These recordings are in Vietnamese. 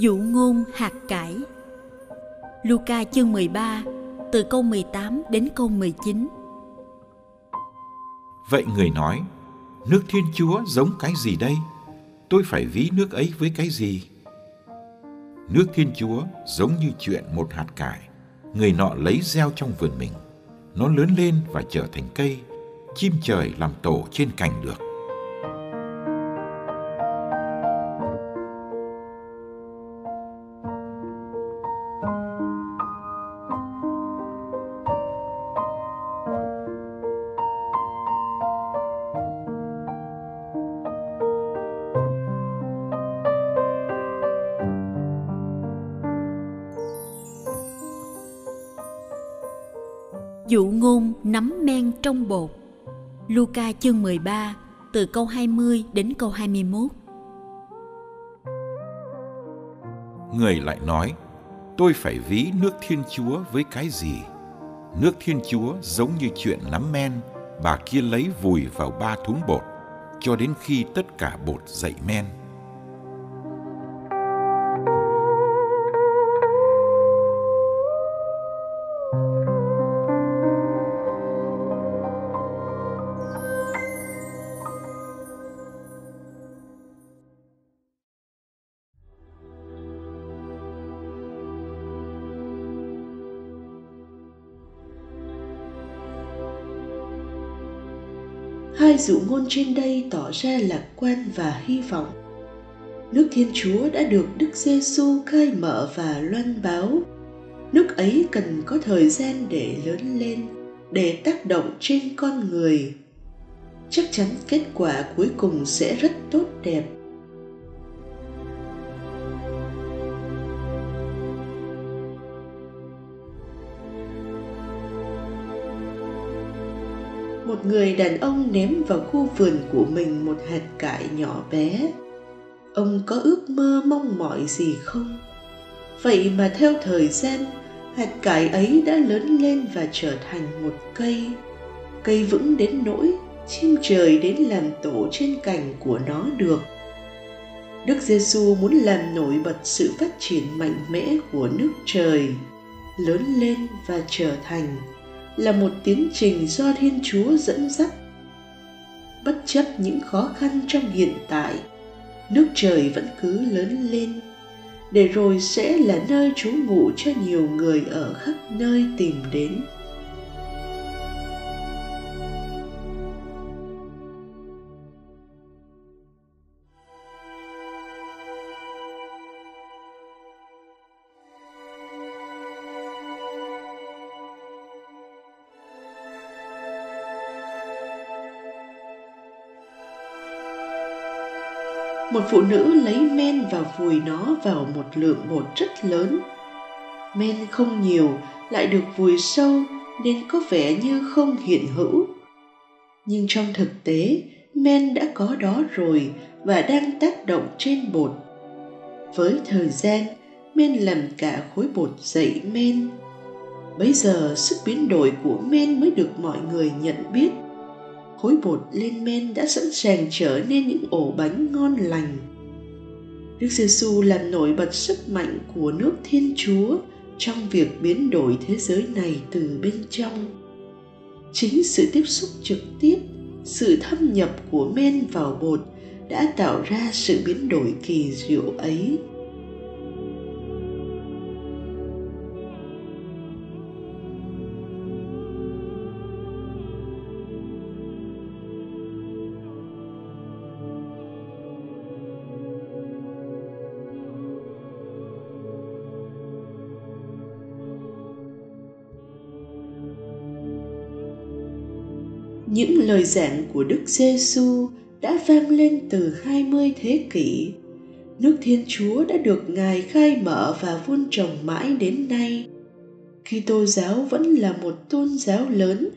Dụ ngôn hạt cải Luca chương 13 từ câu 18 đến câu 19 Vậy người nói, nước Thiên Chúa giống cái gì đây? Tôi phải ví nước ấy với cái gì? Nước Thiên Chúa giống như chuyện một hạt cải, người nọ lấy gieo trong vườn mình. Nó lớn lên và trở thành cây, chim trời làm tổ trên cành được. Dụ ngôn nắm men trong bột Luca chương 13 từ câu 20 đến câu 21 Người lại nói, tôi phải ví nước Thiên Chúa với cái gì? Nước Thiên Chúa giống như chuyện nắm men, bà kia lấy vùi vào ba thúng bột, cho đến khi tất cả bột dậy men. Hai dụ ngôn trên đây tỏ ra lạc quan và hy vọng. Nước Thiên Chúa đã được Đức Giêsu khai mở và loan báo. Nước ấy cần có thời gian để lớn lên, để tác động trên con người. Chắc chắn kết quả cuối cùng sẽ rất tốt đẹp. Một người đàn ông ném vào khu vườn của mình một hạt cải nhỏ bé. Ông có ước mơ mong mỏi gì không? Vậy mà theo thời gian, hạt cải ấy đã lớn lên và trở thành một cây. Cây vững đến nỗi chim trời đến làm tổ trên cành của nó được. Đức giêsu muốn làm nổi bật sự phát triển mạnh mẽ của nước trời, lớn lên và trở thành là một tiến trình do thiên chúa dẫn dắt. Bất chấp những khó khăn trong hiện tại, nước trời vẫn cứ lớn lên, để rồi sẽ là nơi trú ngụ cho nhiều người ở khắp nơi tìm đến. Một phụ nữ lấy men và vùi nó vào một lượng bột rất lớn. Men không nhiều, lại được vùi sâu nên có vẻ như không hiện hữu. Nhưng trong thực tế, men đã có đó rồi và đang tác động trên bột. Với thời gian, men làm cả khối bột dậy men. Bấy giờ sức biến đổi của men mới được mọi người nhận biết khối bột lên men đã sẵn sàng trở nên những ổ bánh ngon lành. Đức Giêsu làm nổi bật sức mạnh của nước Thiên Chúa trong việc biến đổi thế giới này từ bên trong. Chính sự tiếp xúc trực tiếp, sự thâm nhập của men vào bột đã tạo ra sự biến đổi kỳ diệu ấy những lời giảng của Đức Giêsu đã vang lên từ 20 thế kỷ. Nước Thiên Chúa đã được Ngài khai mở và vun trồng mãi đến nay. Kitô giáo vẫn là một tôn giáo lớn,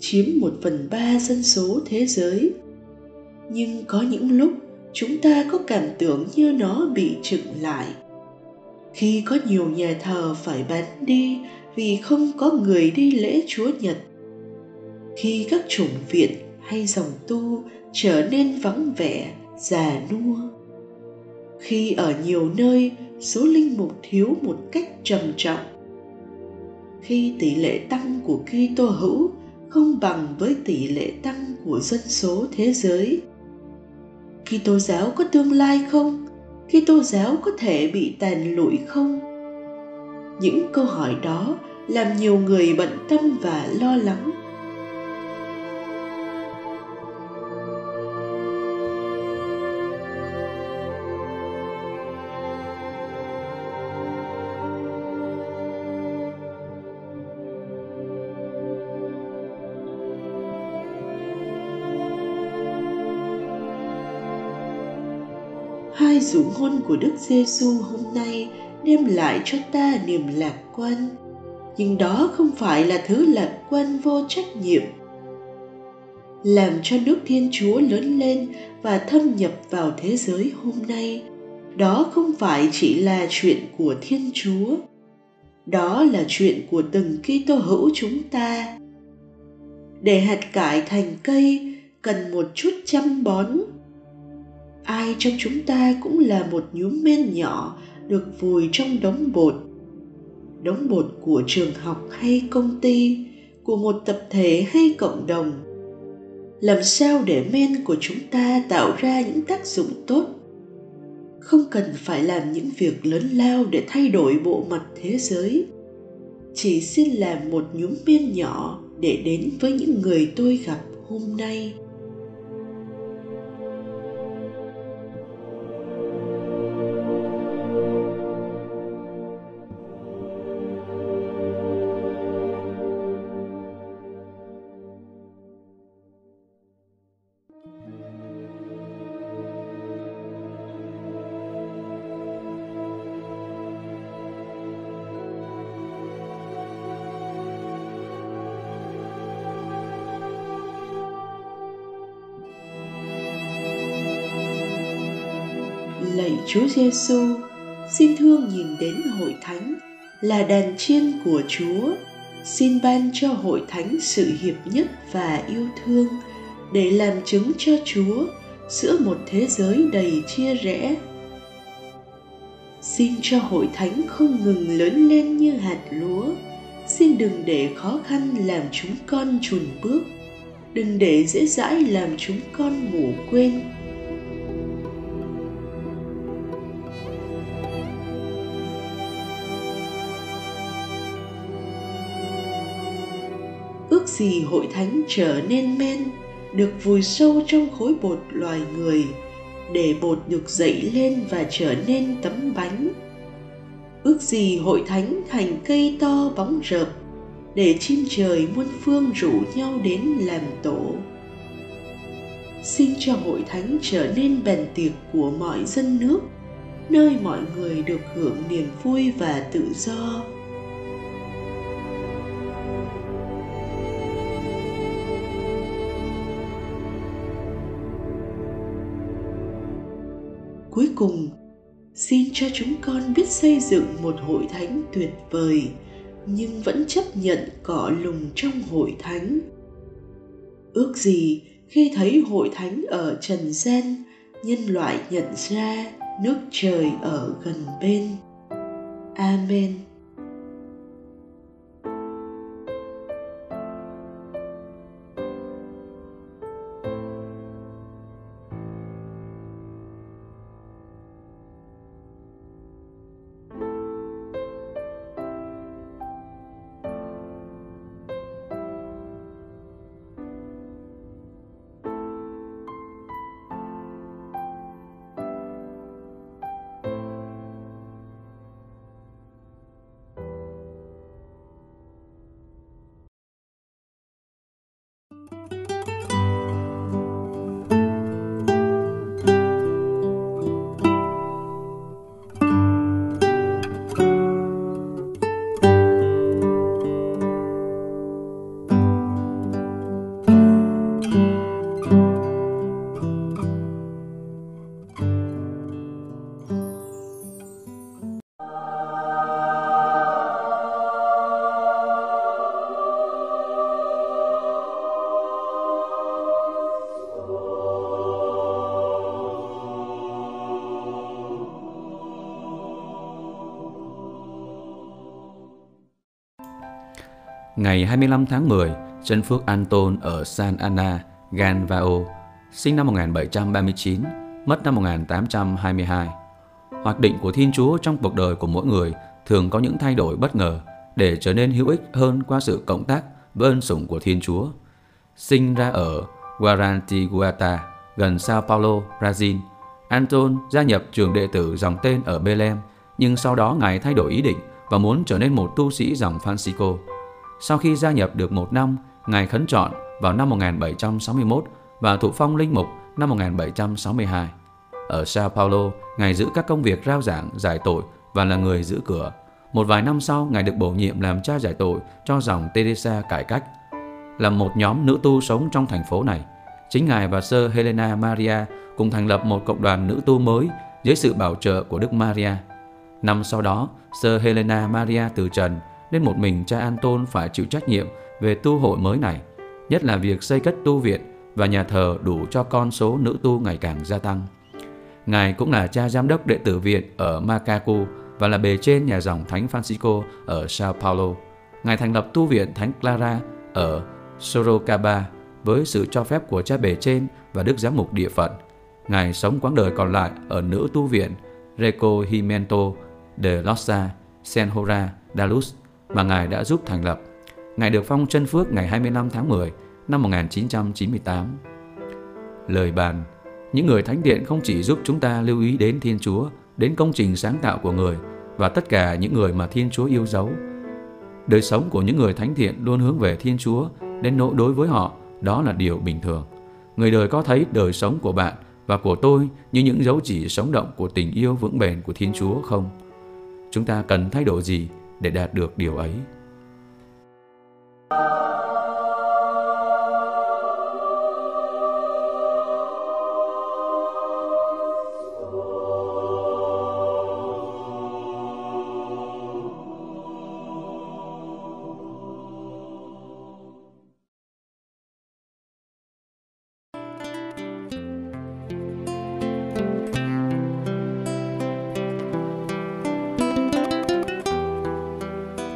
chiếm một phần ba dân số thế giới. Nhưng có những lúc chúng ta có cảm tưởng như nó bị chững lại. Khi có nhiều nhà thờ phải bán đi vì không có người đi lễ Chúa Nhật khi các chủng viện hay dòng tu trở nên vắng vẻ, già nua khi ở nhiều nơi, số linh mục thiếu một cách trầm trọng khi tỷ lệ tăng của Kitô hữu không bằng với tỷ lệ tăng của dân số thế giới. Kitô giáo có tương lai không? Kitô giáo có thể bị tàn lụi không? Những câu hỏi đó làm nhiều người bận tâm và lo lắng hai dụ ngôn của Đức Giêsu hôm nay đem lại cho ta niềm lạc quan. Nhưng đó không phải là thứ lạc quan vô trách nhiệm. Làm cho nước Thiên Chúa lớn lên và thâm nhập vào thế giới hôm nay, đó không phải chỉ là chuyện của Thiên Chúa. Đó là chuyện của từng Kitô hữu chúng ta. Để hạt cải thành cây cần một chút chăm bón ai trong chúng ta cũng là một nhúm men nhỏ được vùi trong đống bột. Đống bột của trường học hay công ty, của một tập thể hay cộng đồng. Làm sao để men của chúng ta tạo ra những tác dụng tốt? Không cần phải làm những việc lớn lao để thay đổi bộ mặt thế giới. Chỉ xin làm một nhúm men nhỏ để đến với những người tôi gặp hôm nay. Lạy Chúa Giêsu, xin thương nhìn đến hội thánh là đàn chiên của Chúa, xin ban cho hội thánh sự hiệp nhất và yêu thương để làm chứng cho Chúa giữa một thế giới đầy chia rẽ. Xin cho hội thánh không ngừng lớn lên như hạt lúa, xin đừng để khó khăn làm chúng con chùn bước, đừng để dễ dãi làm chúng con ngủ quên. Gì hội thánh trở nên men, được vùi sâu trong khối bột loài người, để bột được dậy lên và trở nên tấm bánh. Ước gì hội thánh thành cây to bóng rợp, để chim trời muôn phương rủ nhau đến làm tổ. Xin cho hội thánh trở nên bền tiệc của mọi dân nước, nơi mọi người được hưởng niềm vui và tự do. Cùng, xin cho chúng con biết xây dựng một hội thánh tuyệt vời, nhưng vẫn chấp nhận cọ lùng trong hội thánh. Ước gì, khi thấy hội thánh ở trần gian nhân loại nhận ra nước trời ở gần bên. Amen. Ngày 25 tháng 10, Trân Phước Anton ở San Ana, Ganvao, sinh năm 1739, mất năm 1822. Hoạt định của Thiên Chúa trong cuộc đời của mỗi người thường có những thay đổi bất ngờ để trở nên hữu ích hơn qua sự cộng tác với ơn sủng của Thiên Chúa. Sinh ra ở Guarantiguata, gần Sao Paulo, Brazil, Anton gia nhập trường đệ tử dòng tên ở Belém, nhưng sau đó ngài thay đổi ý định và muốn trở nên một tu sĩ dòng Francisco. Sau khi gia nhập được một năm, ngài khấn chọn vào năm 1761 và thụ phong linh mục năm 1762. Ở Sao Paulo, ngài giữ các công việc rao giảng, giải tội và là người giữ cửa. Một vài năm sau, ngài được bổ nhiệm làm cha giải tội cho dòng Teresa cải cách. Là một nhóm nữ tu sống trong thành phố này, chính ngài và sơ Helena Maria cùng thành lập một cộng đoàn nữ tu mới dưới sự bảo trợ của Đức Maria. Năm sau đó, sơ Helena Maria từ trần nên một mình cha Anton phải chịu trách nhiệm về tu hội mới này, nhất là việc xây cất tu viện và nhà thờ đủ cho con số nữ tu ngày càng gia tăng. Ngài cũng là cha giám đốc đệ tử viện ở Macaco và là bề trên nhà dòng Thánh Francisco ở Sao Paulo. Ngài thành lập tu viện Thánh Clara ở Sorocaba với sự cho phép của cha bề trên và đức giám mục địa phận. Ngài sống quãng đời còn lại ở nữ tu viện Recogimento de Losa Senhora Dalus mà Ngài đã giúp thành lập. Ngài được phong chân phước ngày 25 tháng 10 năm 1998. Lời bàn Những người thánh điện không chỉ giúp chúng ta lưu ý đến Thiên Chúa, đến công trình sáng tạo của người và tất cả những người mà Thiên Chúa yêu dấu. Đời sống của những người thánh thiện luôn hướng về Thiên Chúa, đến nỗi đối với họ, đó là điều bình thường. Người đời có thấy đời sống của bạn và của tôi như những dấu chỉ sống động của tình yêu vững bền của Thiên Chúa không? Chúng ta cần thay đổi gì để đạt được điều ấy?